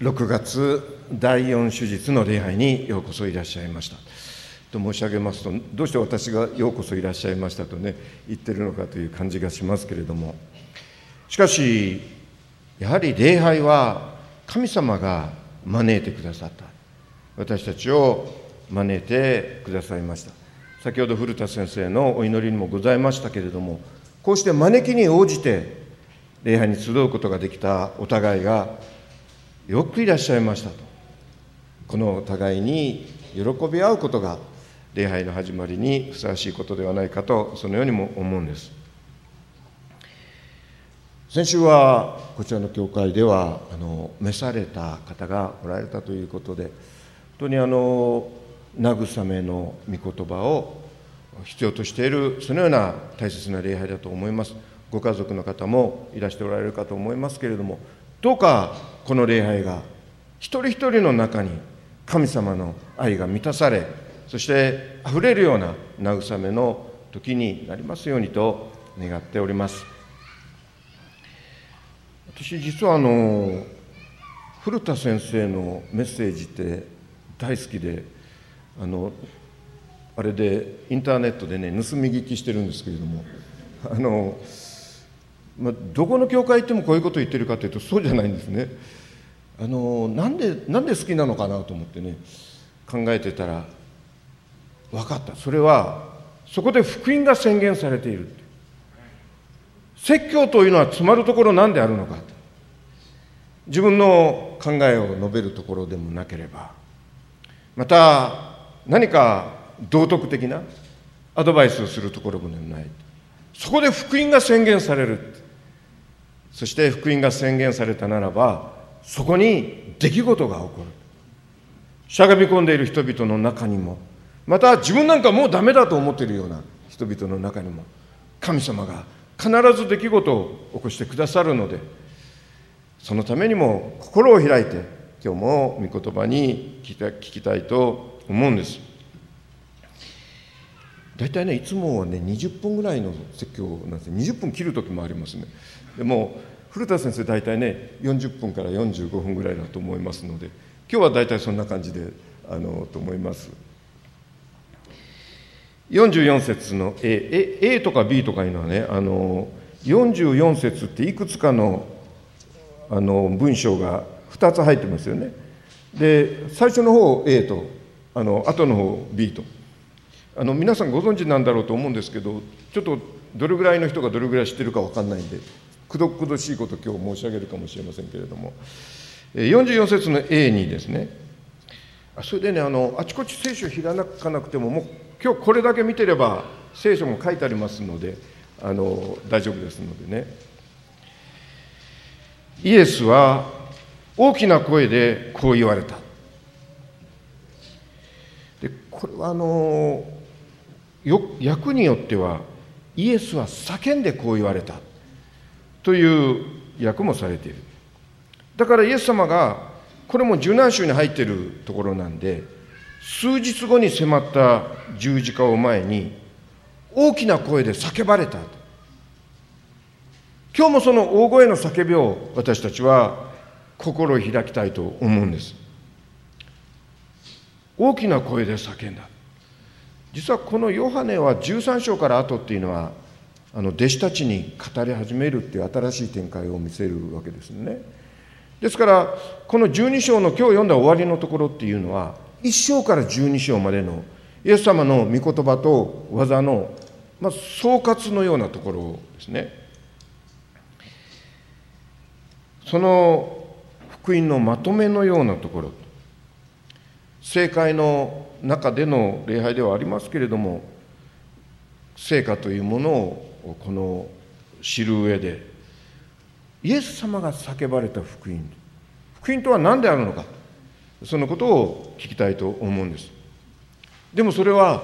6月第4手術の礼拝にようこそいらっしゃいました。と申し上げますとどうして私がようこそいらっしゃいましたとね言ってるのかという感じがしますけれども。しかしやはり礼拝は神様が招いてくださった。私たちを招いてくださいました。先ほど古田先生のお祈りにもございましたけれどもこうして招きに応じて礼拝に集うことができたお互いがよくいらっしゃいましたと。この互いに喜び合うことが礼拝の始まりにふさわしいことではないかとそのようにも思うんです。先週はこちらの教会ではあの召された方がおられたということで本当にあの慰めの御言葉を必要としているそのような大切な礼拝だと思います。ご家族の方もいらしておられるかと思いますけれどもどうかこの礼拝が一人一人の中に神様の愛が満たされそしてあふれるような慰めの時になりますようにと願っております。私実はあの古田先生のメッセージって大好きであのあれでインターネットでね盗み聞きしてるんですけれどもあの、まあ、どこの教会行ってもこういうことを言ってるかというとそうじゃないんですね。あのなんでなんで好きなのかなと思ってね考えてたら分かった。それはそこで福音が宣言されている。説教というのは詰まるところ何であるのか。自分の考えを述べるところでもなければ。また何か道徳的なアドバイスをするところもない。そこで福音が宣言される。そして福音が宣言されたならばそこに出来事が起こる。しゃがみ込んでいる人々の中にもまた自分なんかもうダメだと思っているような人々の中にも神様が必ず出来事を起こしてくださるのでそのためにも心を開いて今日も御言葉に聞きたいと思うんです。大体ねいつもはね20分ぐらいの説教なんです。20分切る時もありますね。でも古田先生大体ね40分から45分ぐらいだと思いますので今日は大体そんな感じであのと思います。44節の A, A, A とか B とかいうのはねあの44節っていくつかのあの文章が2つ入ってますよね。で最初の方 A とあの後の方 B と。あの皆さんご存知なんだろうと思うんですけどちょっとどれぐらいの人がどれぐらい知ってるか分かんないんでくどくどしいこと今日申し上げるかもしれませんけれども。44節の A にですね。それでねあのあちこち聖書開かなくてももう今日これだけ見てれば聖書も書いてありますのであの大丈夫ですのでね。イエスは大きな声でこう言われた。でこれはあの訳によってはイエスは叫んでこう言われた。という訳もされている。だからイエス様がこれも受難宗に入っているところなんで数日後に迫った十字架を前に大きな声で叫ばれた今日もその大声の叫びを私たちは心を開きたいと思うんです。大きな声で叫んだ。実はこのヨハネは13章から後っていうのはあの弟子たちに語り始めるっていう新しい展開を見せるわけですね。ですからこの12章の今日読んだ終わりのところっていうのは1章から12章までのイエス様の御言葉と技の、まあ、総括のようなところですね。その福音のまとめのようなところ。正解の中での礼拝ではありますけれども成果というものをこの知る上でイエス様が叫ばれた福音福音とは何であるのかそのことを聞きたいと思うんです。でもそれは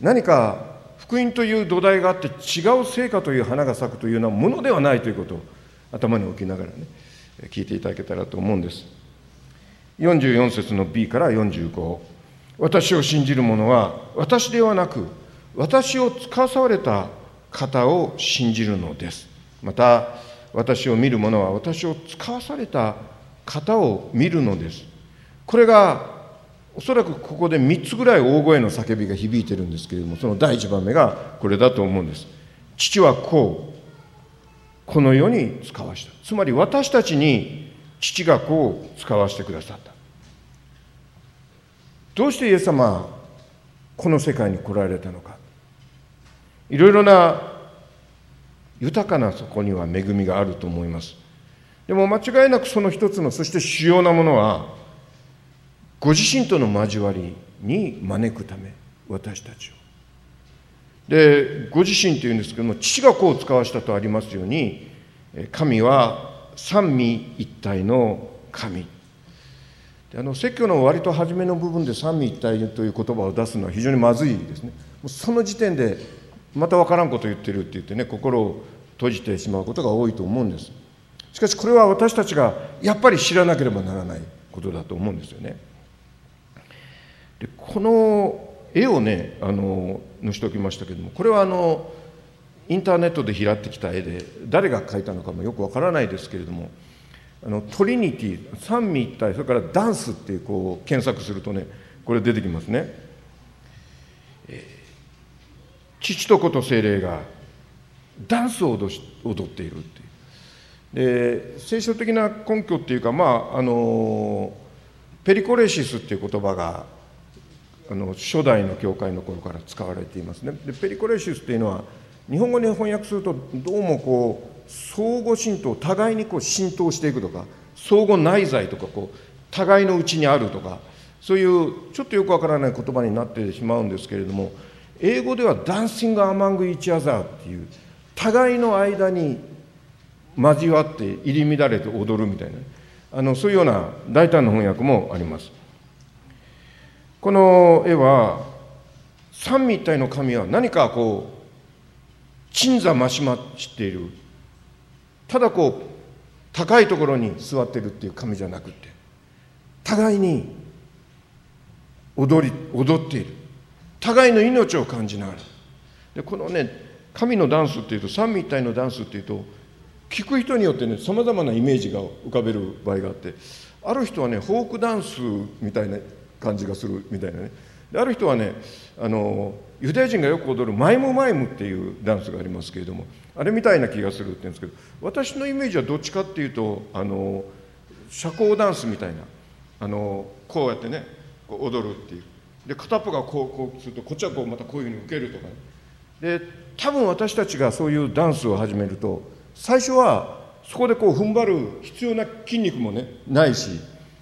何か福音という土台があって違う成果という花が咲くというようなものではないということを頭に置きながらね聞いていただけたらと思うんです。44節の B から45私を信じる者は私ではなく私を使わされた方を信じるのです。また私を見る者は私を使わされた型を見るのです。これがおそらくここで3つぐらい大声の叫びが響いてるんですけれどもその第1番目がこれだと思うんです。父はこうこの世に使わした。つまり私たちに父がこう使わせてくださった。どうしてイエス様はこの世界に来られたのか。いろいろな豊かなそこには恵みがあると思います。でも間違いなくその一つのそして主要なものはご自身との交わりに招くため私たちを。でご自身というんですけども父がこう使わしたとありますように神は三位一体の神。あの説教の割と初めの部分で三位一体という言葉を出すのは非常にまずいですね。その時点でまた分からんこと言ってるって言ってね心を閉じてしまうことが多いと思うんです。しかしこれは私たちがやっぱり知らなければならないことだと思うんですよね。でこの絵をねあの載せておきましたけどもこれはあのインターネットで拾ってきた絵で誰が描いたのかもよくわからないですけれどもあのトリニティ三位一体それからダンスっていうこう検索するとねこれ出てきますね、父と子と精霊がダンスを踊っているっていう。で聖書的な根拠っていうかまああのペリコレシスっていう言葉があの初代の教会の頃から使われていますね。でペリコレシスっていうのは日本語に翻訳するとどうもこう相互浸透互いにこう浸透していくとか相互内在とかこう互いのうちにあるとかそういうちょっとよくわからない言葉になってしまうんですけれども英語ではダンシング・アマング・イチ・アザーっていう互いの間に交わって入り乱れて踊るみたいなあのそういうような大胆な翻訳もあります。この絵は三位一体の神は何かこう鎮座増し増しているただこう高いところに座ってるっていう神じゃなくて互いに踊り踊っている互いの命を感じながらでこのね神のダンスっていうと三位一体のダンスっていうと聞く人によってねさまざまなイメージが浮かべる場合があってある人はねフォークダンスみたいな感じがするみたいなね。である人はねあのユダヤ人がよく踊るマイムマイムっていうダンスがありますけれどもあれみたいな気がするって言うんですけど私のイメージはどっちかっていうとあの社交ダンスみたいなあのこうやってねこう踊るっていう。で片っぽがこうこうするとこっちはこうまたこういうふうに受けるとかね。で多分私たちがそういうダンスを始めると最初はそこでこう踏ん張る必要な筋肉もねないし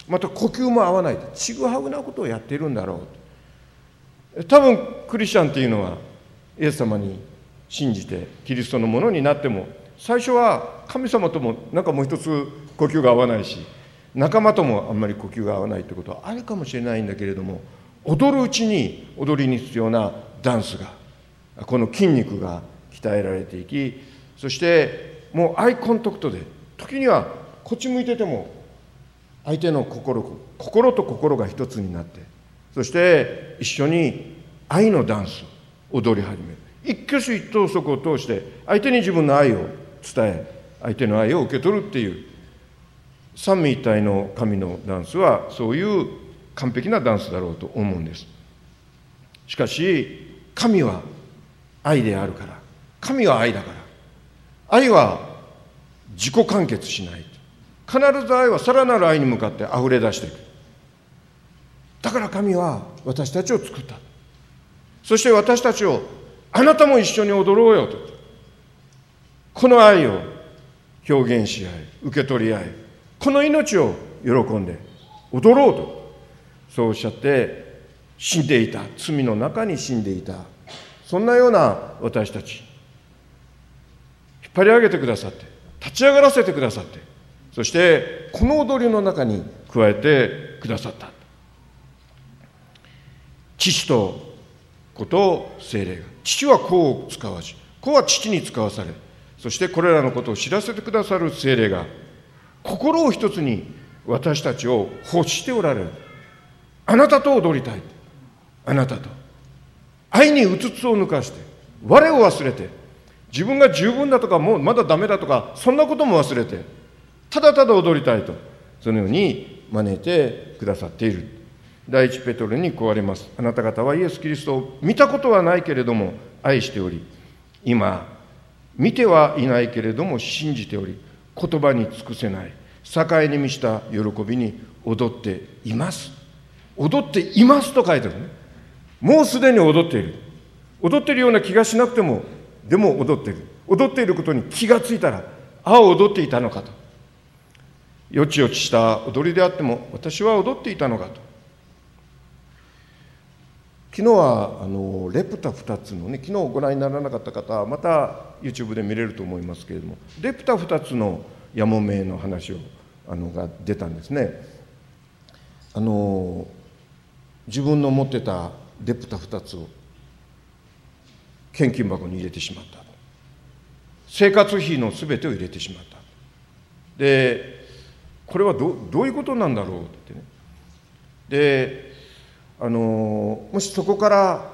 また呼吸も合わないちぐはぐなことをやっているんだろう多分クリスチャンっていうのはイエス様に信じてキリストのものになっても最初は神様ともなんかもう一つ呼吸が合わないし仲間ともあんまり呼吸が合わないってことはあるかもしれないんだけれども踊るうちに踊りに必要なダンスがこの筋肉が鍛えられていきそしてもうアイコンタクトで時にはこっち向いてても相手の心心と心が一つになってそして一緒に愛のダンス踊り始める。一挙手一投足を通して相手に自分の愛を伝え相手の愛を受け取るっていう三位一体の神のダンスはそういう完璧なダンスだろうと思うんです。しかし神は愛であるから。神は愛だから。愛は自己完結しない。必ず愛はさらなる愛に向かって溢れ出していく。だから神は私たちを作った。そして私たちをあなたも一緒に踊ろうよと。この愛を表現し合い受け取り合いこの命を喜んで踊ろうと。そうおっしゃって死んでいた。罪の中に死んでいた。そんなような私たち。引っ張り上げてくださって。立ち上がらせてくださって。そしてこの踊りの中に加えてくださった。父と子と精霊が。父は子を使わし子は父に使わされそしてこれらのことを知らせてくださる精霊が心を一つに私たちを欲しておられる。あなたと踊りたい。あなたと。愛にうつつを抜かして我を忘れて自分が十分だとかもうまだダメだとかそんなことも忘れてただただ踊りたいとそのように招いてくださっている。第一ペトロにこうあります。あなた方はイエス・キリストを見たことはないけれども愛しており今見てはいないけれども信じており言葉に尽くせない栄に満ちた喜びに踊っています。踊っていますと書いてあるね。もうすでに踊っている。踊っているような気がしなくてもでも踊っている。踊っていることに気がついたらああ踊っていたのかと。よちよちした踊りであっても私は踊っていたのかと。昨日はあのレプタ2つのね昨日ご覧にならなかった方はまた YouTube で見れると思いますけれどもレプタ2つのやもめの話をあのが出たんですね。あの自分の持ってたレプタ2つを献金箱に入れてしまった。生活費の全てを入れてしまった。でこれはどどういうことなんだろうってね。であのもしそこから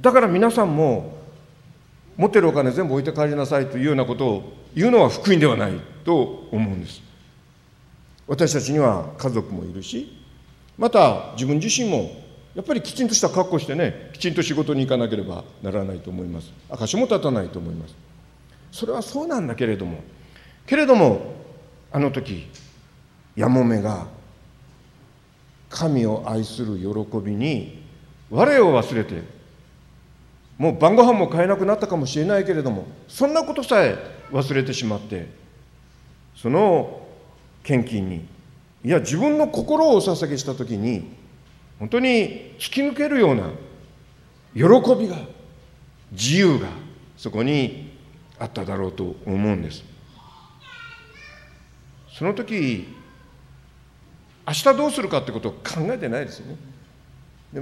だから皆さんも持ってるお金全部置いて帰りなさいというようなことを言うのは福音ではないと思うんです。私たちには家族もいるしまた自分自身もやっぱりきちんとした格好してねきちんと仕事に行かなければならないと思います。証も立たないと思います。それはそうなんだけれどもけれどもあの時やもめが神を愛する喜びに我を忘れてもう晩ご飯も買えなくなったかもしれないけれどもそんなことさえ忘れてしまってその献金にいや自分の心をお捧げした時に本当に突き抜けるような喜びが自由がそこにあっただろうと思うんです。その時明日どうするかってことを考えてないですよね。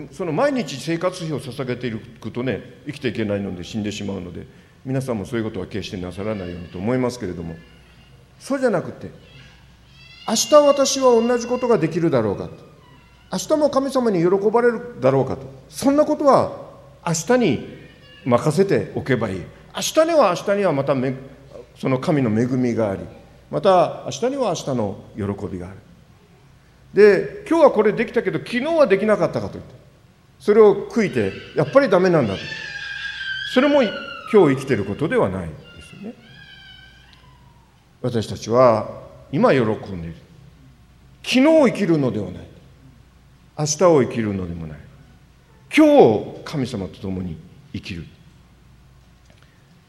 でその毎日生活費を捧げていくとね生きていけないので死んでしまうので皆さんもそういうことは決してなさらないようにと思いますけれども。そうじゃなくて明日私は同じことができるだろうかと。明日も神様に喜ばれるだろうかと。そんなことは明日に任せておけばいい。明日には明日にはまたその神の恵みがありまた明日には明日の喜びがある。で今日はこれできたけど昨日はできなかったかといってそれを悔いてやっぱりダメなんだと。それも今日生きてることではないですよね。私たちは今喜んでいる。昨日生きるのではない。明日を生きるのでもない。今日神様と共に生きる。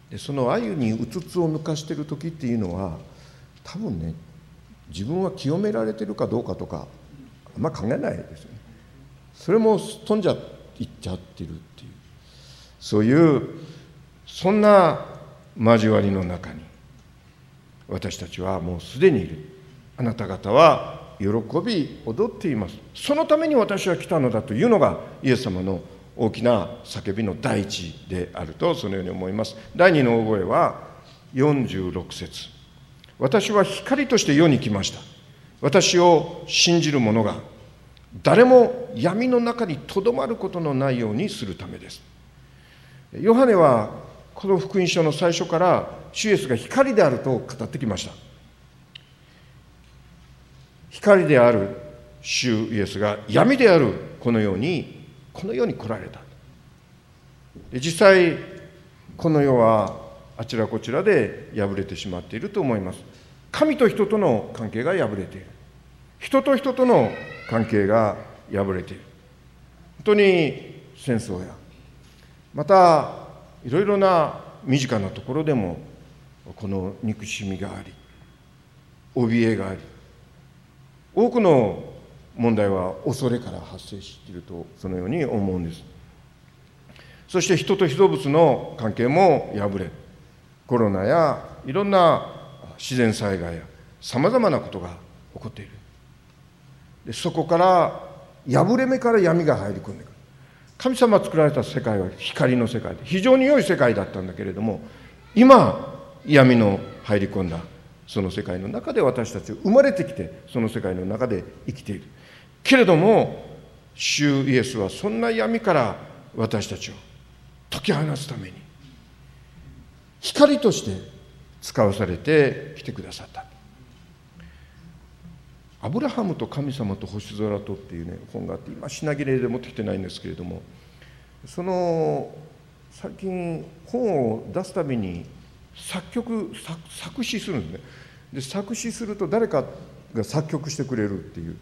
でその鮎にうつつを抜かしてる時っていうのは多分ね自分は清められてるかどうかとかあんま考えないですよね。それも飛んじゃいっちゃってるっていう。そういうそんな交わりの中に私たちはもうすでにいる。あなた方は喜び踊っています。そのために私は来たのだというのがイエス様の大きな叫びの第一であるとそのように思います。第二の覚えは46節。私は光として世に来ました。私を信じる者が誰も闇の中にとどまることのないようにするためです。ヨハネはこの福音書の最初から主イエスが光であると語ってきました。光である主イエスが闇であるこのようにこの世に来られた。実際この世はあちらこちらで破れてしまっていると思います。神と人との関係が破れている。人と人との関係が破れている。本当に戦争やまたいろいろな身近なところでもこの憎しみがあり怯えがあり多くの問題は恐れから発生しているとそのように思うんです。そして人と人物の関係も破れコロナやいろんな自然災害やさまざまなことが起こっている。でそこから破れ目から闇が入り込んでくる。神様が作られた世界は光の世界で非常に良い世界だったんだけれども今闇の入り込んだ。その世界の中で私たち生まれてきてその世界の中で生きている。けれども主イエスはそんな闇から私たちを解き放つために光として使わされてきてくださった「アブラハムと神様と星空と」っていうね本があって今品切れで持ってきてないんですけれどもその最近本を出すたびに作曲作詞するんですね。で作詞すると誰かが作曲してくれるっていう。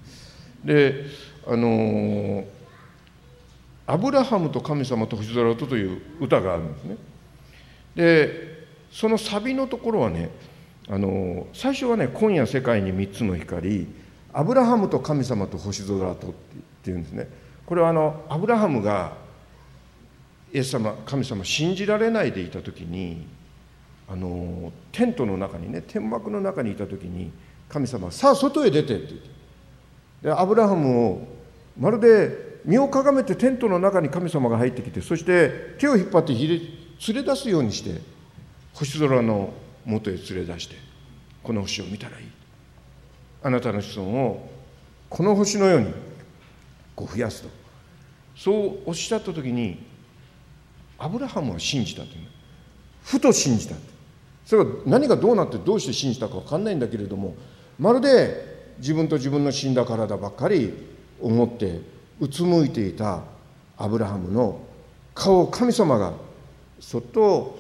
であのアブラハムと神様と星空とという歌があるんですね。でそのサビのところはねあの最初はね「今夜世界に3つの光」「アブラハムと神様と星空と」っていうんですね。これはあのアブラハムがイエス様神様信じられないでいた時にあのテントの中にね天幕の中にいた時に神様「さあ外へ出て」って言って。でアブラハムをまるで身をかがめてテントの中に神様が入ってきてそして手を引っ張って連れ出すようにして星空の元へ連れ出してこの星を見たらいい。あなたの子孫をこの星のようにこう増やすと。そうおっしゃった時にアブラハムは信じたという。ふと信じたそれは何がどうなってどうして信じたか分かんないんだけれどもまるで自分と自分の死んだ体ばっかり思ってうつむいていたアブラハムの顔を神様がそっと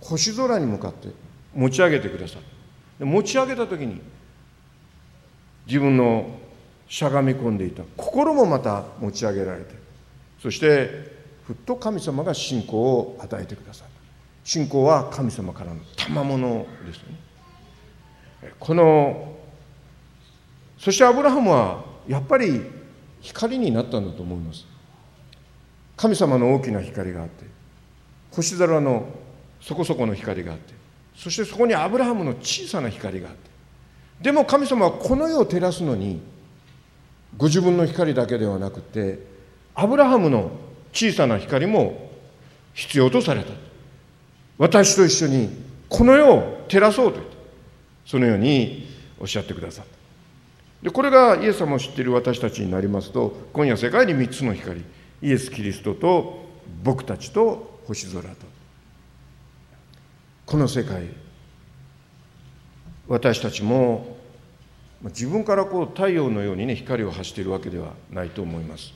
星空に向かって持ち上げてくださる持ち上げた時に自分のしゃがみ込んでいた。心もまた持ち上げられてそしてふっと神様が信仰を与えてくださる信仰は神様からの賜物ですよね。このそしてアブラハムはやっぱり光になったんだと思います。神様の大きな光があって星空のそこそこの光があってそしてそこにアブラハムの小さな光があって。でも神様はこの世を照らすのにご自分の光だけではなくてアブラハムの小さな光も必要とされた。私と一緒にこの世を照らそうと言ってそのようにおっしゃってくださった。でこれがイエス様を知っている私たちになりますと今夜世界に3つの光イエス・キリストと僕たちと星空と。この世界私たちも自分からこう太陽のようにね光を発しているわけではないと思います。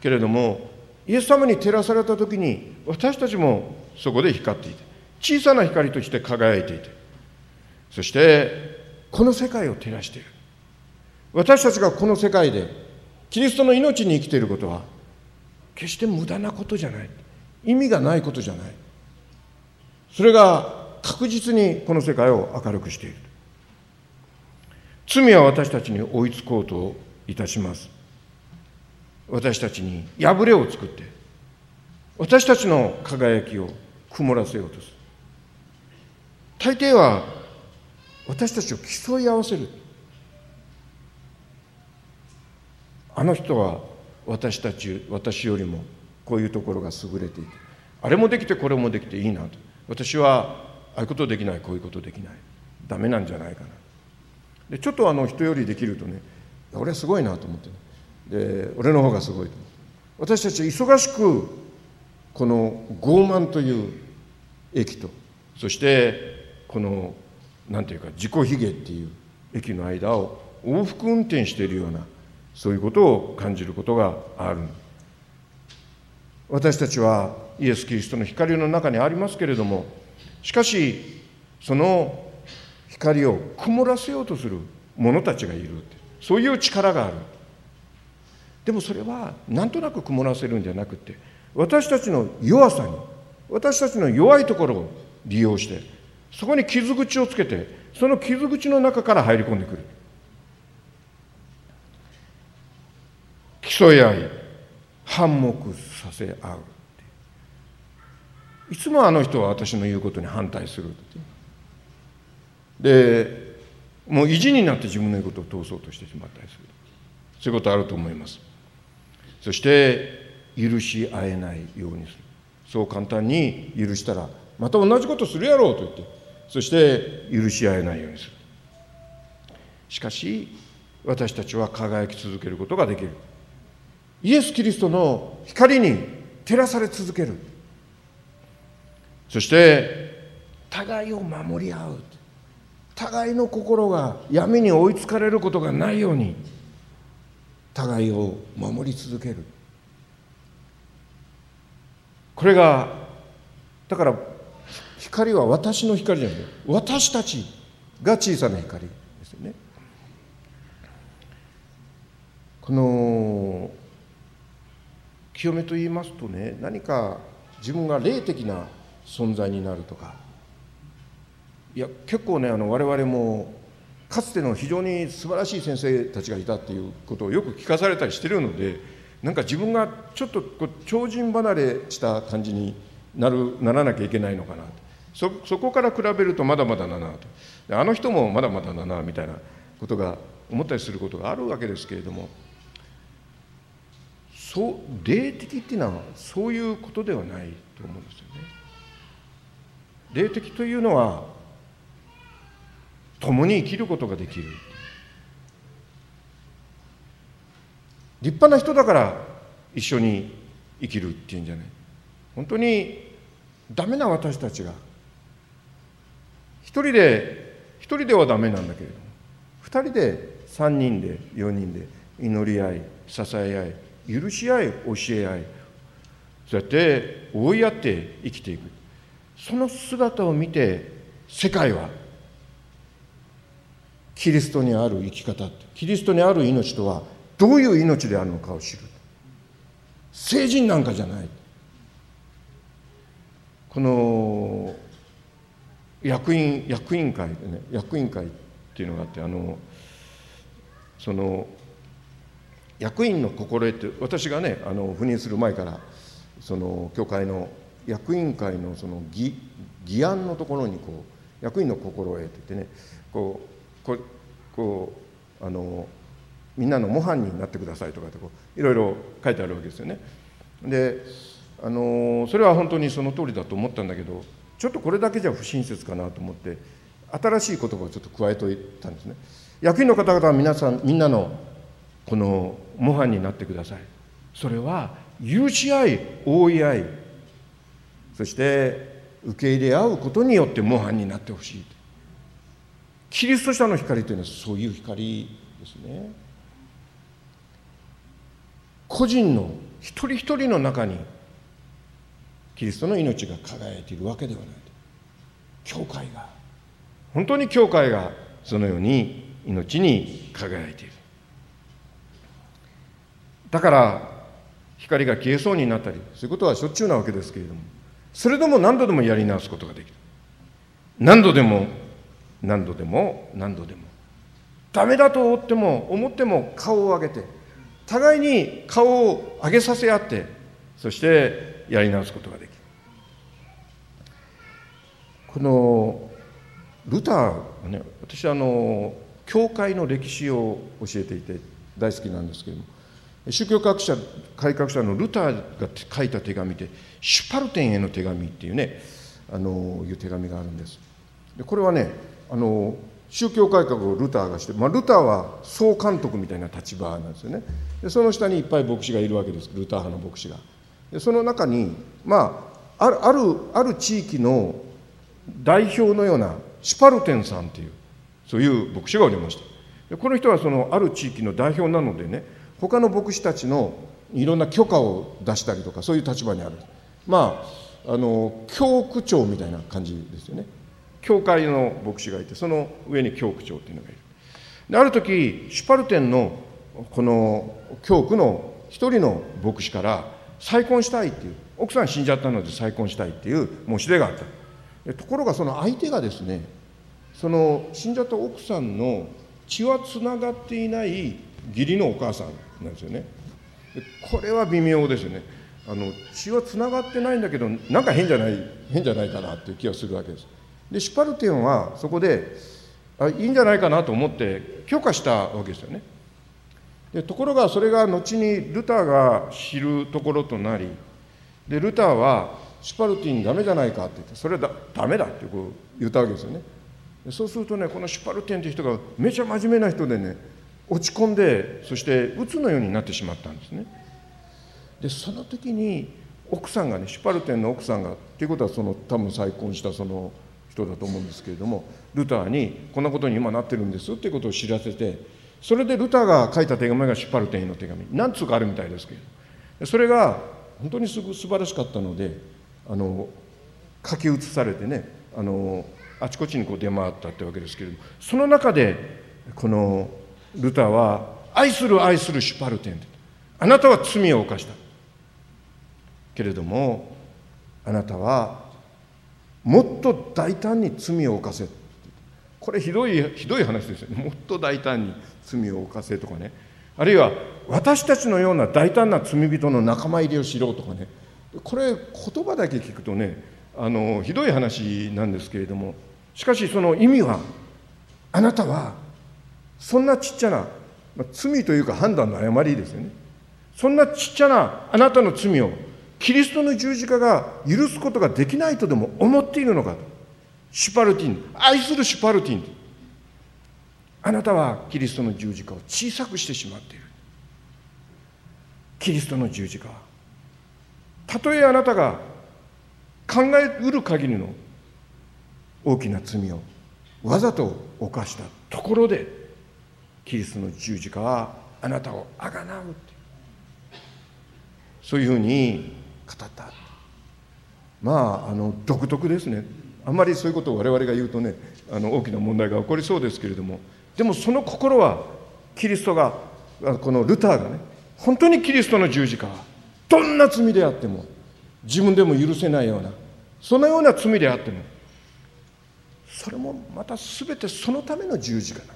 けれどもイエス様に照らされた時に私たちもそこで光っていて小さな光として輝いていてそしてこの世界を照らしている。私たちがこの世界でキリストの命に生きていることは決して無駄なことじゃない。意味がないことじゃない。それが確実にこの世界を明るくしている。罪は私たちに追いつこうといたします。私たちに破れを作って私たちの輝きを曇らせようとする。大抵は私たちを競い合わせる。あの人は私たち私よりもこういうところが優れていてあれもできてこれもできていいなと。私はああいうことできないこういうことできない。ダメなんじゃないかな。でちょっとあの人よりできるとね俺はすごいなと思って、ね、で俺の方がすごいと私たちは忙しくこの傲慢という駅とそしてこの何て言うか自己卑下っていう駅の間を往復運転しているようなそういうことを感じることがある。私たちはイエス・キリストの光の中にありますけれどもしかしその光を曇らせようとする者たちがいるそういう力がある。でもそれはなんとなく曇らせるんじゃなくて私たちの弱さに私たちの弱いところを利用してそこに傷口をつけてその傷口の中から入り込んでくる。競い合い反目させ合ういつもあの人は私の言うことに反対するでもう意地になって自分の言うことを通そうとしてしまったりする。そういうことあると思います。そして許し合えないようにする。そう簡単に許したらまた同じことするやろうと言って。そして許し合えないようにする。しかし私たちは輝き続けることができる。イエス・キリストの光に照らされ続ける。そして互いを守り合う。互いの心が闇に追いつかれることがないように。互いを守り続ける。これがだから光は私の光じゃなくて私たちが小さな光ですよね。この清めと言いますとね何か自分が霊的な存在になるとか。いや結構ねあの我々もかつての非常に素晴らしい先生たちがいたっていうことをよく聞かされたりしてるのでなんか自分がちょっとこう超人離れした感じになるならなきゃいけないのかなそそこから比べるとまだまだだなと。あの人もまだまだだなみたいなことが思ったりすることがあるわけですけれどもそう霊的っていうのはそういうことではないと思うんですよね。霊的というのは共に生きることができる。立派な人だから一緒に生きるっていうんじゃない。本当にダメな私たちが一人で一人ではダメなんだけれども二人で三人で四人で祈り合い支え合い許し合い教え合いそうやって追いやって生きていく。その姿を見て世界はキリストにある生き方キリストにある命とはどういう命であるのかを知る。成人なんかじゃない。この役員役員会でね役員会っていうのがあってあのその役員の心得って私がねあの赴任する前からその教会の役員会のその議議案のところにこう役員の心得って言ってねこうこうこうあのみんなの模範になってくださいとかってこういろいろ書いてあるわけですよね。であのそれは本当にその通りだと思ったんだけどちょっとこれだけじゃ不親切かなと思って新しい言葉をちょっと加えといたんですね。役員の方々は皆さんみんなのこの模範になってください。それは許し合い覆い合いそして受け入れ合うことによって模範になってほしいキリスト者の光というのはそういう光ですね個人の一人一人の中にキリストの命が輝いているわけではない。教会が。本当に教会がそのように命に輝いている。だから光が消えそうになったりそういうことはしょっちゅうなわけですけれどもそれでも何度でもやり直すことができる。何度でも何度でも何度でも。ダメだと思っても思っても顔を上げて互いに顔を上げさせ合ってそしてやり直すことができる。このルターはね私はあの教会の歴史を教えていて大好きなんですけれども宗教学者改革者のルターが書いた手紙で「シュパルテンへの手紙」っていうねあのいう手紙があるんです。でこれはねあの宗教改革をルターがして、まあ、ルターは総監督みたいな立場なんですよね。でその下にいっぱい牧師がいるわけですルター派の牧師が。でその中にまああるあるある地域の代表のようなシュパルテンさんっていうそういう牧師がおりましたでこの人はそのある地域の代表なのでね他の牧師たちのいろんな許可を出したりとかそういう立場にある。まああの教区長みたいな感じですよね。教会の牧師がいてその上に教区長っていうのがいる。である時シュパルテンのこの教区の一人の牧師から再婚したいっていう奥さん死んじゃったので再婚したいっていう申し出があった。ところがその相手がですねその死んじゃった奥さんの血はつながっていない義理のお母さんなんですよね。これは微妙ですよね。あの血はつながってないんだけどなんか変じゃない変じゃないかなっていう気がするわけです。でシュパルテンはそこであいいんじゃないかなと思って許可したわけですよね。でところがそれが後にルターが知るところとなりでルターはシパルティンダメじゃないかって言ってそれはだダメだってこう言ったわけですよね。そうするとねこのシュパルテンっていう人がめちゃ真面目な人でね落ち込んでそして鬱のようになってしまったんですね。でその時に奥さんがねシュパルテンの奥さんがっていうことはその多分再婚したその人だと思うんですけれどもルターにこんなことに今なってるんですっていうことを知らせてそれでルターが書いた手紙がシュパルテンへの手紙。何通かあるみたいですけどそれが本当にすぐ素晴らしかったのであの書き写されてねあのあちこちにこう出回ったってわけですけれどもその中でこのルターは「愛する愛するシュパルテン」あなたは罪を犯した。けれどもあなたはもっと大胆に罪を犯せ。これひどいひどい話ですよ。ねもっと大胆に罪を犯せとかね。あるいは私たちのような大胆な罪人の仲間入りをしろとかね。これ言葉だけ聞くとねあのひどい話なんですけれどもしかしその意味はあなたはそんなちっちゃな、まあ、罪というか判断の誤りですよね。そんなちっちゃなあなたの罪をキリストの十字架が許すことができないとでも思っているのかと。シュパルティン愛するシュパルティン。あなたはキリストの十字架を小さくしてしまっている。キリストの十字架はたとえあなたが考えうる限りの大きな罪をわざと犯したところでキリストの十字架はあなたをあがなう。そういうふうに語った。まああの独特ですね。あんまりそういうことを我々が言うとねあの大きな問題が起こりそうですけれども。でもその心はキリストがこのルターがね本当にキリストの十字架はどんな罪であっても自分でも許せないようなそのような罪であってもそれもまた全てそのための十字架なんだ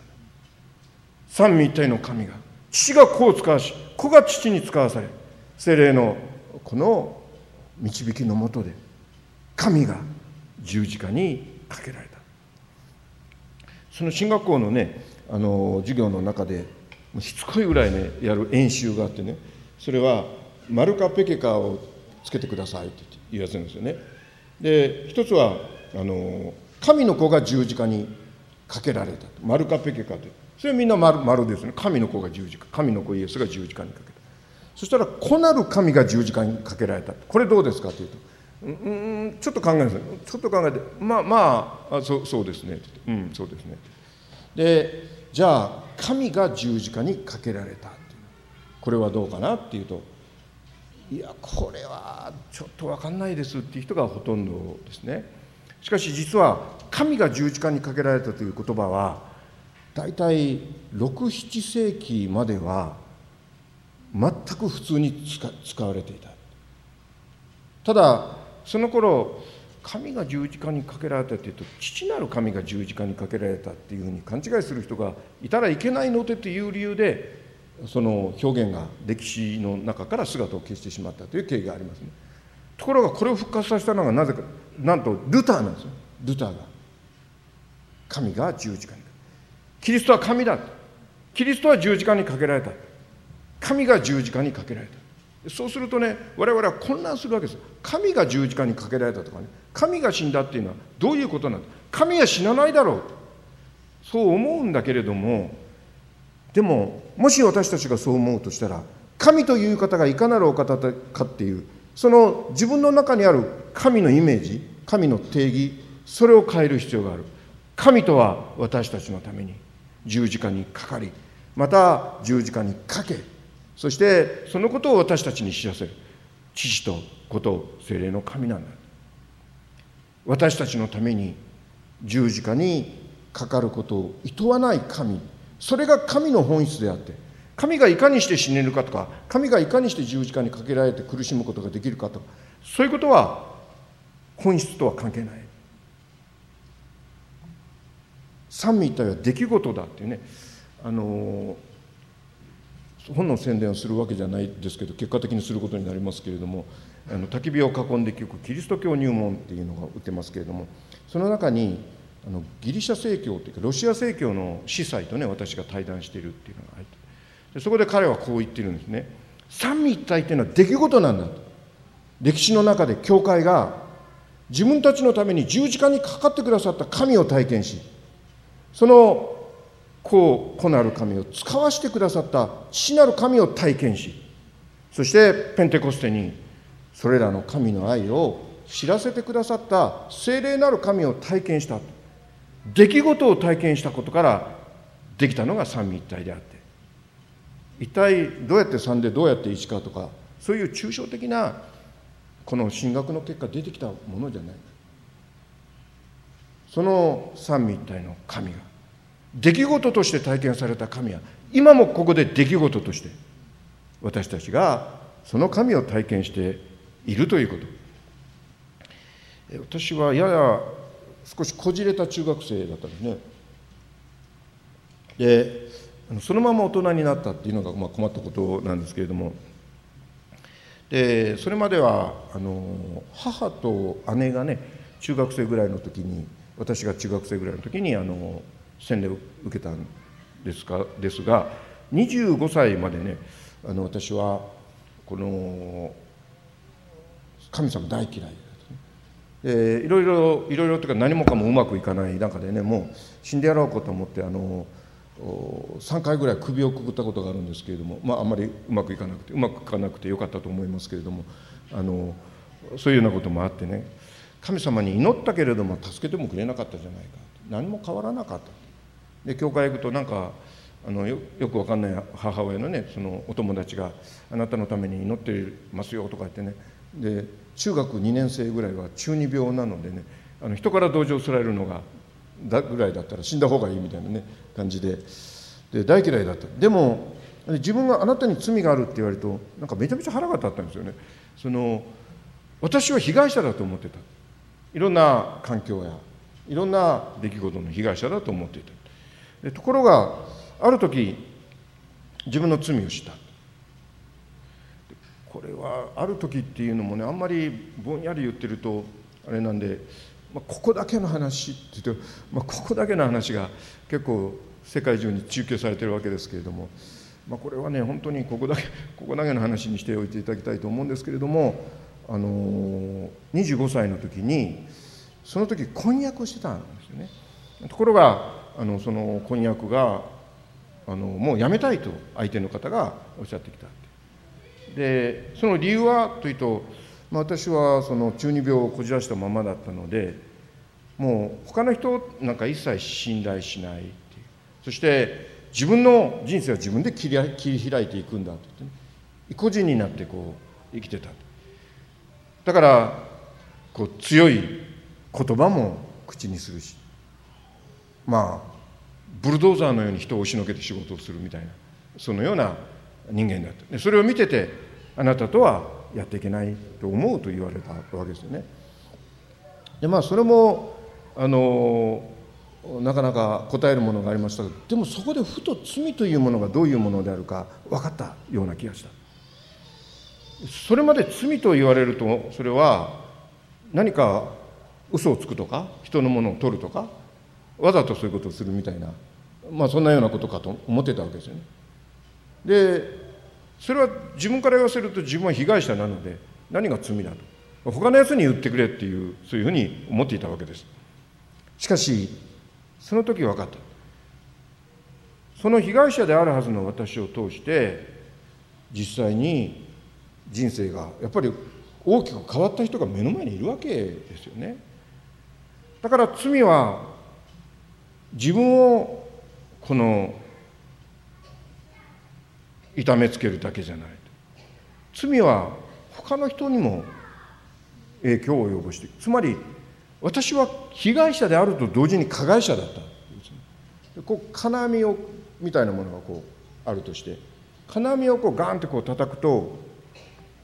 三位一体の神が父が子を使わし子が父に使わされ精霊のこの導きのもとで神が十字架にかけられた。その進学校のねあの授業の中でしつこいぐらいねやる演習があってねそれは「マルカ・ペケカをつけてください」って言わせるんですよね。で一つはあの神の子が十字架にかけられたマルカ・ペケカという。それはみんな丸丸ですね。神の子が十字架。神の子イエスが十字架にかけた。そしたら子なる神が十字架にかけられた。これどうですかというとうんちょっと考えますちょっと考えてまあまあそうそうですねうんそうですねでじゃあ神が十字架にかけられたこれはどうかなっていうといやこれはちょっと分かんないですっていう人がほとんどですね。しかし実は神が十字架にかけられたという言葉は大体67世紀までは全く普通に使われていた。ただその頃神が十字架にかけられたというと父なる神が十字架にかけられたっていうふうに勘違いする人がいたらいけないのでという理由でその表現が歴史の中から姿を消してしまったという経緯がありますね。ところがこれを復活させたのがなぜかなんとルターなんですよ。ルターが。神が十字架にキリストは神だキリストは十字架にかけられた。神が十字架にかけられた。そうするとね我々は混乱するわけです。神が十字架にかけられたとかね。神が死んだっていうのはどういうことなんだ。神は死なないだろうそう思うんだけれどもでももし私たちがそう思うとしたら神という方がいかなるお方かっていうその自分の中にある神のイメージ神の定義それを変える必要がある。神とは私たちのために十字架にかかりまた十字架にかけそしてそのことを私たちに知らせる。父と子と精霊の神なんだ。私たちのために十字架にかかることをいとわない神それが神の本質であって神がいかにして死ねるかとか神がいかにして十字架にかけられて苦しむことができるかとかそういうことは本質とは関係ない。三位一体は出来事だっていうね。あの本の宣伝をするわけじゃないですけど結果的にすることになりますけれどもあの焚き火を囲んで聞くキリスト教入門っていうのが売ってますけれどもその中にあのギリシャ正教というかロシア正教の司祭とね私が対談しているっていうのが入ってでそこで彼はこう言ってるんですね。三位一体っていうのは出来事なんだと。歴史の中で教会が自分たちのために十字架にかかってくださった神を体験しその子子なる神を使わしてくださった父なる神を体験しそしてペンテコステにそれらの神の愛を知らせてくださった聖霊なる神を体験した出来事を体験したことからできたのが三位一体であって一体どうやって3でどうやって1かとかそういう抽象的なこの進学の結果出てきたものじゃない。その三位一体の神が出来事として体験された神は今もここで出来事として私たちがその神を体験しているということ。私はやや少しこじれた中学生だったんですねでそのまま大人になったっていうのがまあ困ったことなんですけれども。でそれまではあの母と姉がね中学生ぐらいの時に私が中学生ぐらいの時にあの洗礼を受けたんですかですが25歳までねあの私はこの神様大嫌い。でいろいろいろいろというか何もかもうまくいかない中でねもう死んでやろうかと思ってあの3回ぐらい首をくくったことがあるんですけれども、まあ、あまりうまくいかなくてうまくいかなくてよかったと思いますけれどもあのそういうようなこともあってね神様に祈ったけれども助けてもくれなかったじゃないか何も変わらなかった。で教会行くとなんかあのよよくわかんない母親のねそのお友達が「あなたのために祈ってますよ」とか言ってねで中学2年生ぐらいは中二病なのでねあの人から同情されるのがだぐらいだったら死んだ方がいいみたいなね感じで。で大嫌いだった。でも自分があなたに罪があるって言われるとなんかめちゃめちゃ腹が立ったんですよね。その私は被害者だと思ってた。いろんな環境やいろんな出来事の被害者だと思っていた。でところがある時自分の罪を知った。これはある時っていうのもねあんまりぼんやり言ってるとあれなんでまあ、ここだけの話って言って、まあ、ここだけの話が結構世界中に中継されてるわけですけれども、まあ、これはね本当にここだけここだけの話にしておいていただきたいと思うんですけれども、あの25歳の時にその時婚約をしてたんですよね。ところがあのその婚約があのもうやめたいと相手の方がおっしゃってきたでその理由はというとまあ、私はその中二病をこじらしたままだったのでもう他の人なんか一切信頼しないっていう。そして自分の人生は自分で切り切り開いていくんだとって、ね、意固地になってこう生きてた。だからこう強い言葉も口にするし。まあブルドーザーのように人を押しのけて仕事をするみたいなそのような人間だった。それを見ててあなたとはやっていけないと思うと言われたわけですよね。でまあそれもあのなかなか答えるものがありましたがでもそこでふと罪というものがどういうものであるか分かったような気がしたそれまで罪と言われるとそれは何か嘘をつくとか人のものを取るとかわざとそういうことをするみたいなまあそんなようなことかと思ってたわけですよねでそれは自分から言わせると自分は被害者なので何が罪だと他のやつに言ってくれっていうそういうふうに思っていたわけです。しかしその時分かった。その被害者であるはずの私を通して実際に人生がやっぱり大きく変わった人が目の前にいるわけですよね。だから罪は自分をこの痛めつけるだけじゃない。罪は他の人にも影響を及ぼしていく。つまり私は被害者であると同時に加害者だった。でこう金網をみたいなものがこうあるとして金網をこうガンってこう叩くと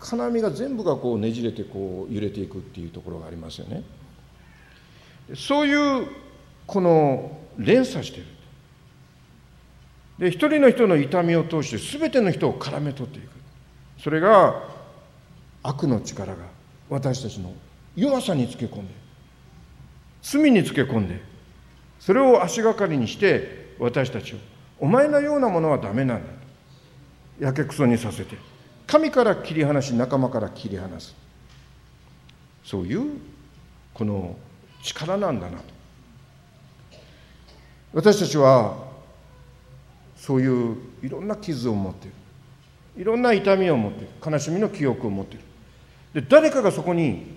金網が全部がこうねじれてこう揺れていくっていうところがありますよね。そういうこの連鎖してる。で一人の人の痛みを通して全ての人を絡め取っていく。それが悪の力が私たちの弱さにつけ込んで罪につけ込んでそれを足がかりにして私たちをお前のようなものはダメなんだ。とやけくそにさせて神から切り離し仲間から切り離す。そういうこの力なんだなと。私たちはそういういろんな傷を持っている。いろんな痛みを持っている。悲しみの記憶を持っている。で誰かがそこに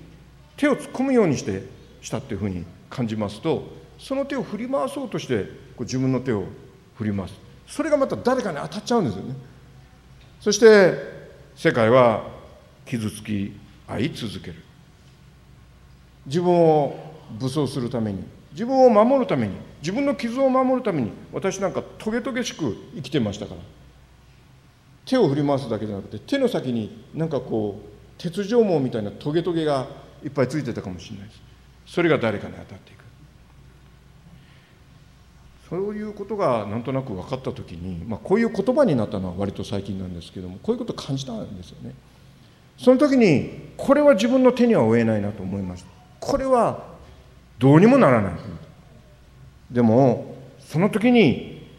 手を突っ込むようにしてしたっていうふうに感じますとその手を振り回そうとしてこう自分の手を振り回す。それがまた誰かに当たっちゃうんですよね。そして世界は傷つき合い続ける。自分を武装するために自分を守るために自分の傷を守るために私なんかトゲトゲしく生きてましたから。手を振り回すだけじゃなくて手の先になんかこう鉄条網みたいなトゲトゲがいっぱいついてたかもしれないです。それが誰かに当たっていく。そういうことがなんとなく分かった時に、まあ、こういう言葉になったのは割と最近なんですけどもこういうことを感じたんですよね。その時にこれは自分の手には負えないなと思いました。これはどうにもならない。でもその時に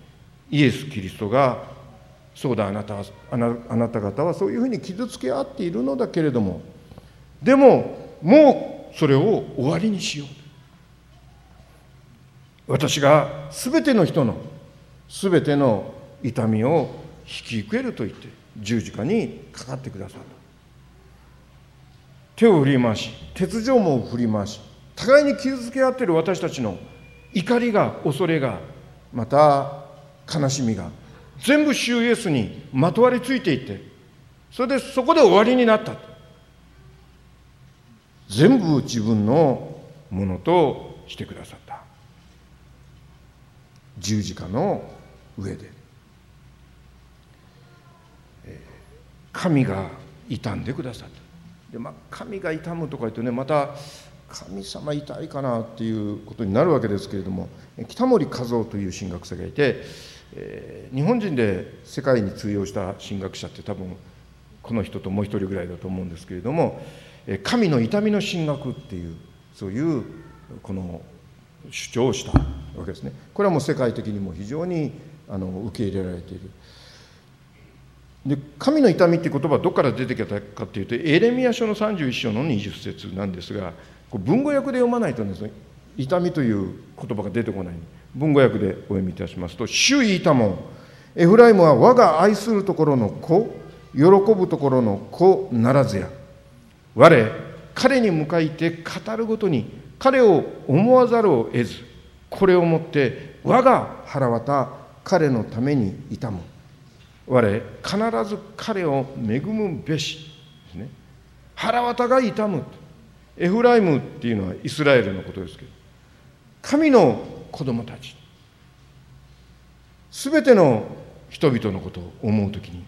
イエス・キリストがそうだあなたはあなあなた方はそういうふうに傷つけ合っているのだけれどもでももうそれを終わりにしよう。私が全ての人の全ての痛みを引き受けると言って十字架にかかってくださった。手を振り回し鉄条網を振り回し互いに傷つけ合っている私たちの怒りが恐れがまた悲しみが全部主イエスにまとわりついていってそれでそこで終わりになった。全部自分のものとしてくださった。十字架の上で。神が傷んでくださった。で、まあ、神が痛むとか言ってねまた神様痛いかなっていうことになるわけですけれども北森和夫という神学者がいて、えー、日本人で世界に通用した神学者って多分この人ともう一人ぐらいだと思うんですけれども神の痛みの神学っていうそういうこの主張をしたわけですね。これはもう世界的にも非常にあの受け入れられている。で神の痛みって言葉はどこから出てきたかっていうとエレミア書の31章の20節なんですが文語訳で読まないとですね痛みという言葉が出てこない。文語訳でお読みいたしますと「主いたもん。エフライムは我が愛するところの子。喜ぶところの子。ならずや。我彼に向かいて語るごとに彼を思わざるを得ずこれをもって我が腹渡彼のために痛む我必ず彼を恵むべし。ですね。腹渡が痛むエフライムっていうのはイスラエルのことですけど神の子供たちすべての人々のことを思うときに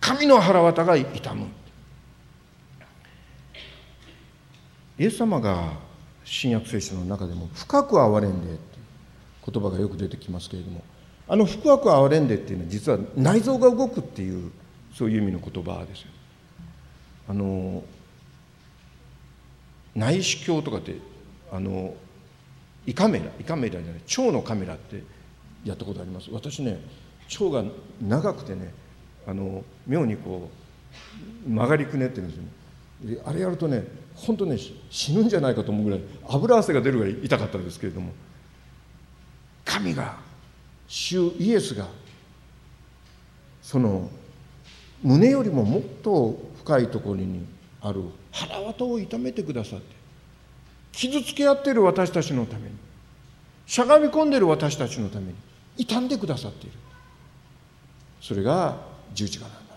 神の腹渡が痛むイエス様が新約聖書の中でも深く憐れんでっていう言葉がよく出てきますけれどもあの深く憐れんでっていうのは実は内臓が動くっていうそういう意味の言葉ですよ。あの内視鏡とかってあの胃カメラ胃カメラじゃない腸のカメラってやったことあります。私ね腸が長くてねあの妙にこう曲がりくねってるんですよね。あれやるとね本当ね死ぬんじゃないかと思うぐらい油汗が出るぐらい痛かったんですけれども神が主イエスがその胸よりももっと深いところにある。腹渡を痛めてくださって。傷つけ合っている私たちのために。しゃがみ込んでいる私たちのために。傷んでくださっている。それが十字架なんだ。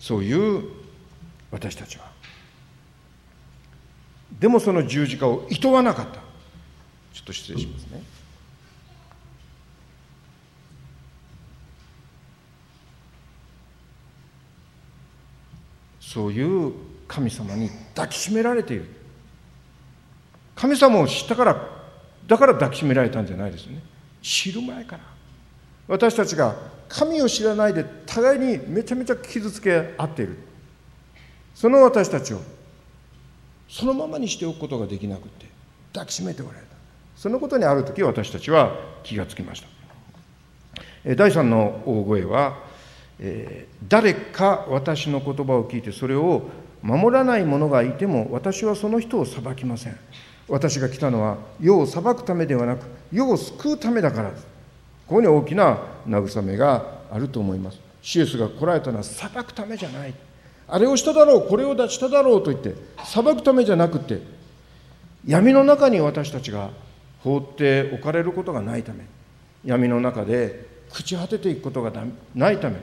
そういう私たちは。でもその十字架を厭わなかった。ちょっと失礼しますね。そういう神様に抱きしめられている。神様を知ったからだから抱きしめられたんじゃないですよね。知る前から。私たちが神を知らないで互いにめちゃめちゃ傷つけ合っている。その私たちをそのままにしておくことができなくて抱きしめておられた。そのことにある時私たちは気がつきました。第3の大声は、えー、誰か私の言葉を聞いてそれを守らない者がいても私はその人を裁きません。私が来たのは世を裁くためではなく世を救うためだから。ですここに大きな慰めがあると思います。シエスが来られたのは裁くためじゃない。あれをしただろうこれを出しただろうと言って裁くためじゃなくて闇の中に私たちが放っておかれることがないため闇の中で朽ち果てていくことがないため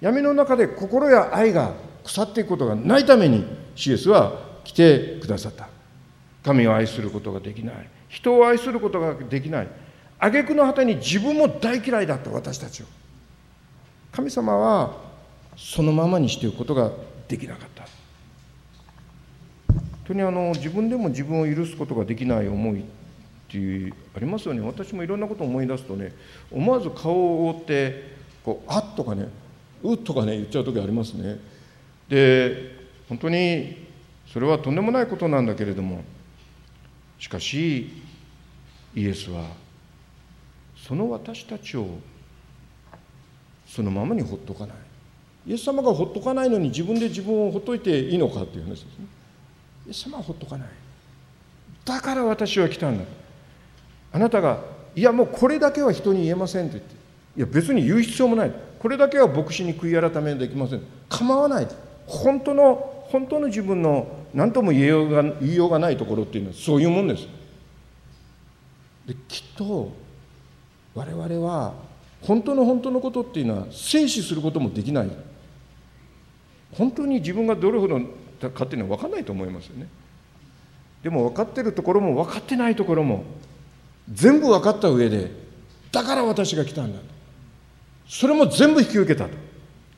闇の中で心や愛が腐っていくことがないためにシエスは来てくださった。神を愛することができない。人を愛することができない。挙句の果てに自分も大嫌いだった私たちを。神様はそのままにしていくことができなかった。本当にあの自分でも自分を許すことができない思いっていうありますよね。私もいろんなことを思い出すとね思わず顔を覆ってこう「あっ」とかね「うっ」とかね言っちゃう時ありますね。で本当にそれはとんでもないことなんだけれどもしかしイエスはその私たちをそのままにほっとかない。イエス様がほっとかないのに自分で自分をほっといていいのかっていう話ですね。イエス様はほっとかない。だから私は来たんだあなたがいやもうこれだけは人に言えませんって言って。いや別に言う必要もない。これだけは牧師に悔い改めできません。構わない。本当の本当の自分の何とも言えようが言いようがないところっていうのはそういうもんです。できっと我々は本当の本当のことっていうのは静止することもできない。本当に自分がどれほどかっていうのは分かんないと思いますよね。でも分かってるところも分かってないところも全部分かった上でだから私が来たんだ。それも全部引き受けたと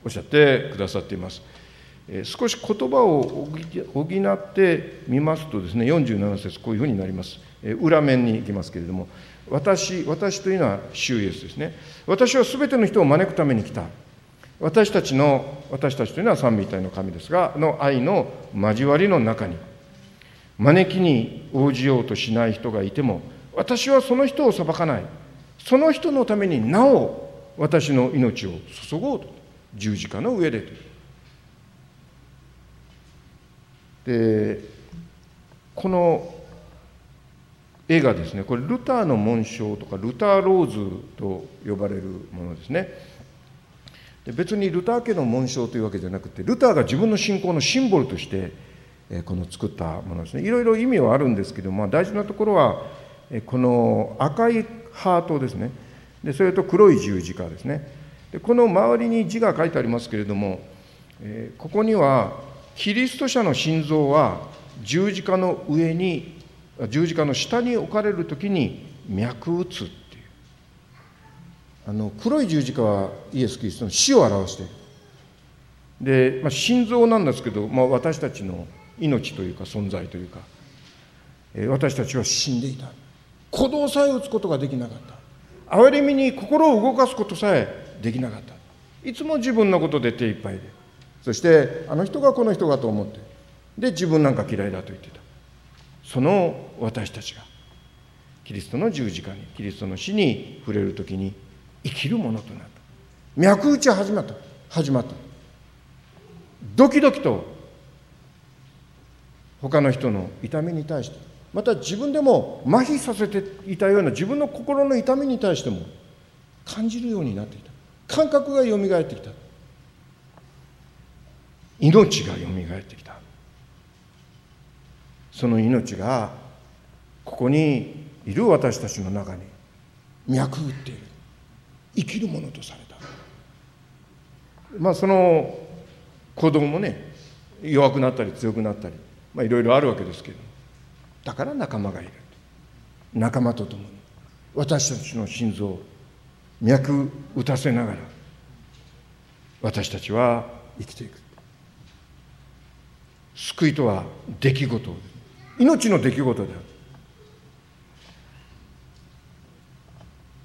おっしゃってくださっています。え少し言葉を補ってみますとですね47節こういうふうになります。え裏面に行きますけれども私私というのは主イエスですね。私は全ての人を招くために来た。私たちの私たちというのは三位一体の神ですがの愛の交わりの中に招きに応じようとしない人がいても私はその人を裁かない。その人のためになお私の命を注ごうと十字架の上でとでこの絵がですねこれルターの紋章とかルターローズと呼ばれるものですね。で別にルター家の紋章というわけじゃなくてルターが自分の信仰のシンボルとしてこの作ったものですね。いろいろ意味はあるんですけど、まあ、大事なところはこの赤いハートですね。でそれと黒い十字架ですね。でこの周りに字が書いてありますけれども、えここにはキリスト者の心臓は十字架の上に十字架の下に置かれる時に脈打つっていう。あの黒い十字架はイエス・キリストの死を表している。で、まあ、心臓なんですけど、まあ、私たちの命というか存在というか、え私たちは死んでいた。鼓動さえ打つことができなかった。憐れみに心を動かすことさえできなかった。いつも自分のことで手一杯で。そしてあの人がこの人がと思って。で自分なんか嫌いだと言ってた。その私たちがキリストの十字架にキリストの死に触れる時に生きるものとなった。脈打ち始まった。始まった。ドキドキと他の人の痛みに対して。また自分でも麻痺させていたような自分の心の痛みに対しても感じるようになっていた。感覚がよみがえってきた。命がよみがえってきた。その命がここにいる私たちの中に脈打っている。生きるものとされた。まあその子供もね弱くなったり強くなったりまあいろいろあるわけですけども。だから仲間がいる。仲間と共に。私たちの心臓を脈打たせながら私たちは生きていく。救いとは出来事命の出来事である。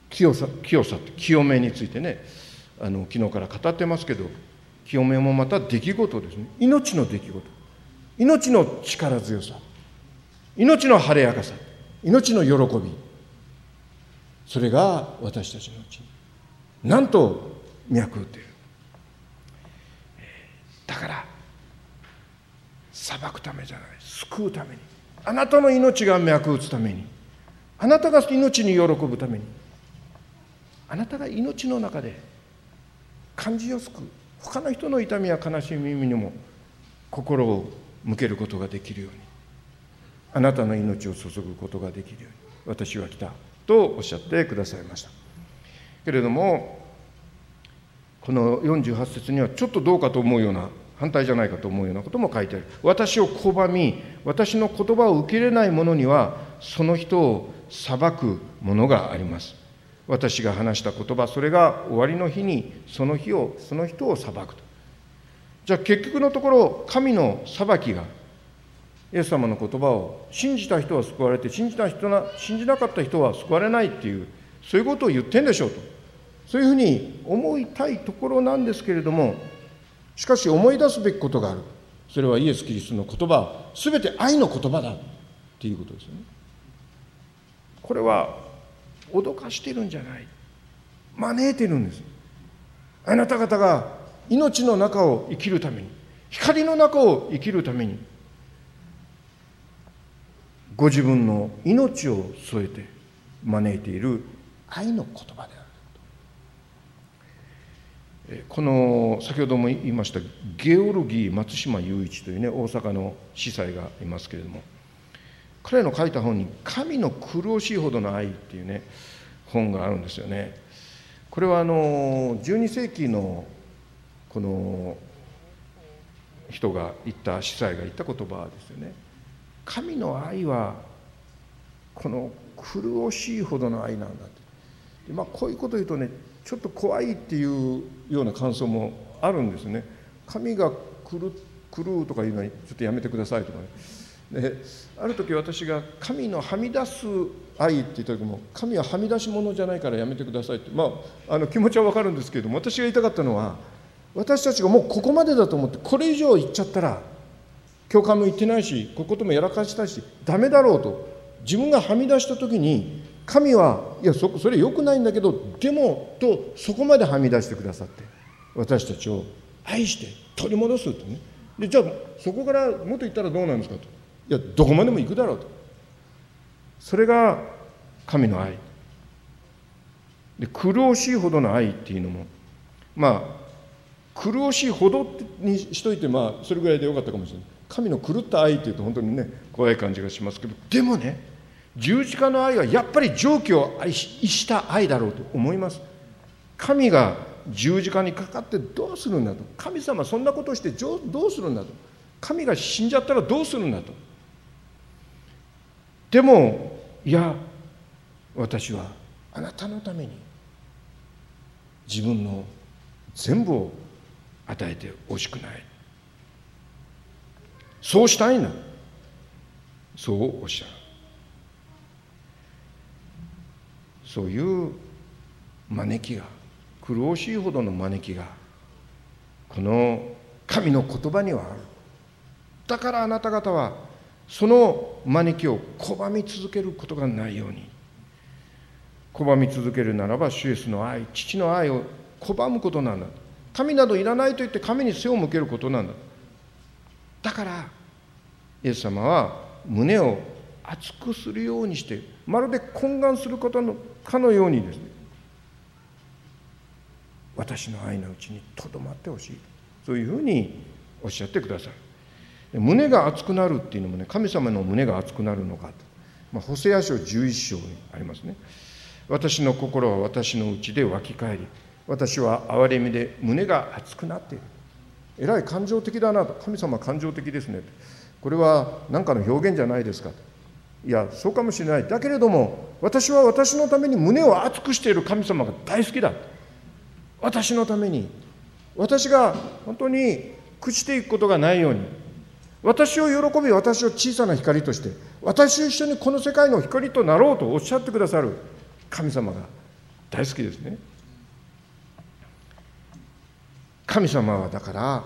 清さ清さ清めについてねあの昨日から語ってますけど清めもまた出来事ですね。命の出来事。命の力強さ。命の晴れやかさ。命の喜び。それが私たちのうちに。なんと脈打っている。だから裁くためじゃない。救うために。あなたの命が脈打つために。あなたが命に喜ぶために。あなたが命の中で感じやすく他の人の痛みや悲しみにも心を向けることができるように。あなたの命を注ぐことができるように私は来たとおっしゃってくださいました。けれどもこの48節にはちょっとどうかと思うような反対じゃないかと思うようなことも書いてある。私を拒み私の言葉を受け入れない者にはその人を裁くものがあります。私が話した言葉それが終わりの日にその日をその人を裁くと。じゃあ結局のところ神の裁きがイエス様の言葉を信じた人は救われて信じた人な信じなかった人は救われないっていうそういうことを言ってんでしょうと。そういうふうに思いたいところなんですけれどもしかし思い出すべきことがある。それはイエス・キリストの言葉全て愛の言葉だっていうことですよね。これは脅かしてるんじゃない。招いてるんです。あなた方が命の中を生きるために光の中を生きるためにご自分の命を添えて招いている愛の言葉であるこの先ほども言いましたゲオルギー松島雄一というね大阪の司祭がいますけれども彼の書いた本に「神の苦しいほどの愛」っていうね本があるんですよね。これはあの12世紀のこの人が言った司祭が言った言葉ですよね。神の愛はこの苦しいほどの愛なんだってまあこういうこと言うとねちょっと怖いっていうような感想もあるんですね。神が狂うとかいうのにちょっとやめてくださいとかね。である時私が「神のはみ出す愛」って言った時も「神ははみ出し者じゃないからやめてください」ってまああの気持ちは分かるんですけれども私が言いたかったのは私たちがもうここまでだと思ってこれ以上言っちゃったら教会も言ってないしこういうこともやらかしたしダメだろうと。自分がはみ出した時に神はいやそそれよくないんだけどでもとそこまではみ出してくださって私たちを愛して取り戻すとね。でじゃあそこからもっと言ったらどうなんですかと。いやどこまでも行くだろうと。それが神の愛。で苦しいほどの愛っていうのもまあ苦しいほどにしといてまあそれぐらいでよかったかもしれない。神の狂った愛っていうと本当にね怖い感じがしますけどでもね十字架の愛はやっぱり常軌を愛した愛だろうと思います。神が十字架にかかってどうするんだと。神様そんなことしてどうするんだと。神が死んじゃったらどうするんだと。でもいや私はあなたのために自分の全部を与えてほしくない。そうしたいんだそうおっしゃる。そういう招きが苦しいほどの招きがこの神の言葉にはある。だからあなた方はその招きを拒み続けることがないように。拒み続けるならば主イエスの愛父の愛を拒むことなんだ神などいらないと言って神に背を向けることなんだだからイエス様は胸を熱くするようにしてまるで懇願することのかのようにですね私の愛のうちにとどまってほしい。そういうふうにおっしゃってください。胸が熱くなるっていうのもね神様の胸が熱くなるのかと、まあ、ホセア書11章にありますね。私の心は私のうちで湧き返り私は憐れみで胸が熱くなっている。えらい感情的だなと。神様感情的ですね。これは何かの表現じゃないですか。といやそうかもしれない。だけれども私は私のために胸を熱くしている神様が大好きだ。私のために。私が本当に朽ちていくことがないように。私を喜び私を小さな光として私と一緒にこの世界の光となろうとおっしゃってくださる神様が大好きですね。神様はだから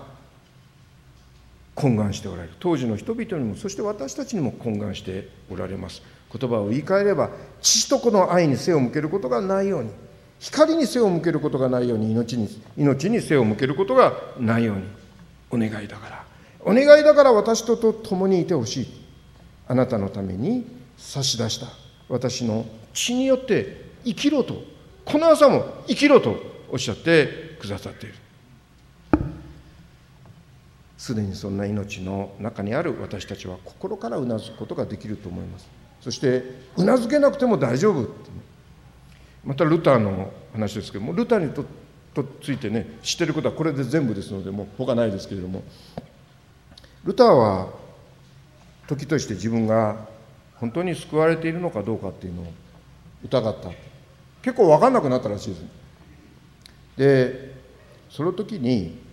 懇願しておられる。当時の人々にもそして私たちにも懇願しておられます。言葉を言い換えれば父と子の愛に背を向けることがないように光に背を向けることがないように命に命に背を向けることがないようにお願いだから。お願いだから私とと共にいてほしい。あなたのために差し出した。私の血によって生きろとこの朝も生きろとおっしゃってくださっている。すでにそんな命の中にある私たちは心からうなずくことができると思います。そしてうなずけなくても大丈夫。またルターの話ですけどもルターにととついてね知ってることはこれで全部ですのでもう他ないですけれども。ルターは時として自分が本当に救われているのかどうかっていうのを疑った。結構分かんなくなったらしいです。でその時に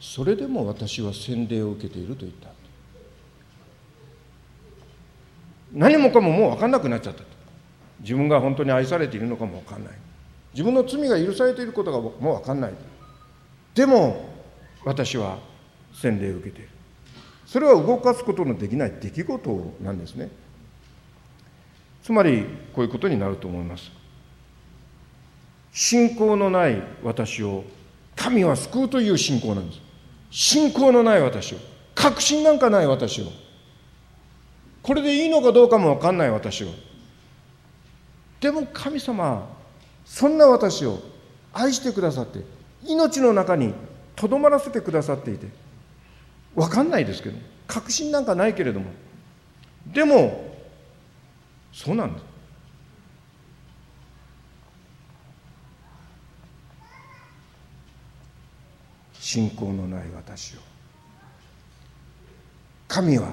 それでも私は洗礼を受けていると言った。何もかももう分かんなくなっちゃった。自分が本当に愛されているのかも分かんない。自分の罪が許されていることがもう分かんない。でも私は洗礼を受けている。それは動かすことのできない出来事なんですね。つまりこういうことになると思います。信仰のない私を神は救うという信仰なんです。信仰のない私を確信なんかない私をこれでいいのかどうかも分かんない私をでも神様そんな私を愛してくださって命の中にとどまらせてくださっていて分かんないですけど確信なんかないけれどもでもそうなんです。信仰のない私を。神は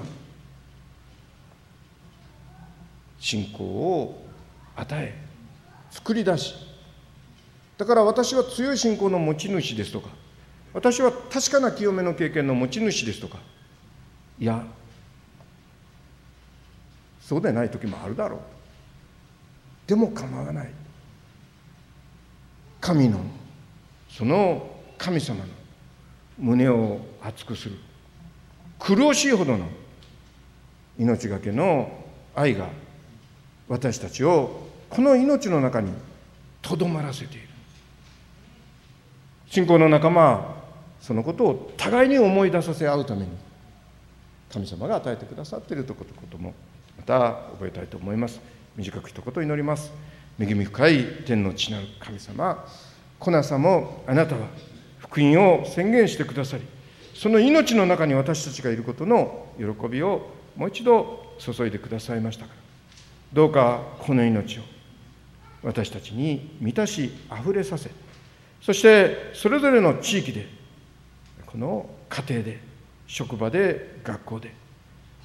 信仰を与え作り出しだから私は強い信仰の持ち主ですとか私は確かな清めの経験の持ち主ですとかいやそうでない時もあるだろう。でも構わない。神のその神様の胸を熱くする。苦しいほどの命がけの愛が私たちをこの命の中にとどまらせている。信仰の仲間はそのことを互いに思い出させ合うために神様が与えてくださっているということもまた覚えたいと思います。短く一言祈ります。恵み深い天の地なる神様小なさもあなたは福音を宣言してくださりその命の中に私たちがいることの喜びをもう一度注いでくださいましたからどうかこの命を私たちに満たしあふれさせそしてそれぞれの地域でこの家庭で職場で学校で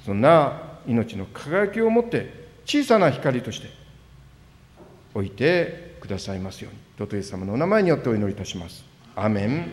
そんな命の輝きを持って小さな光として置いてくださいますように。ドトイエス様のお名前によってお祈りいたします。アメン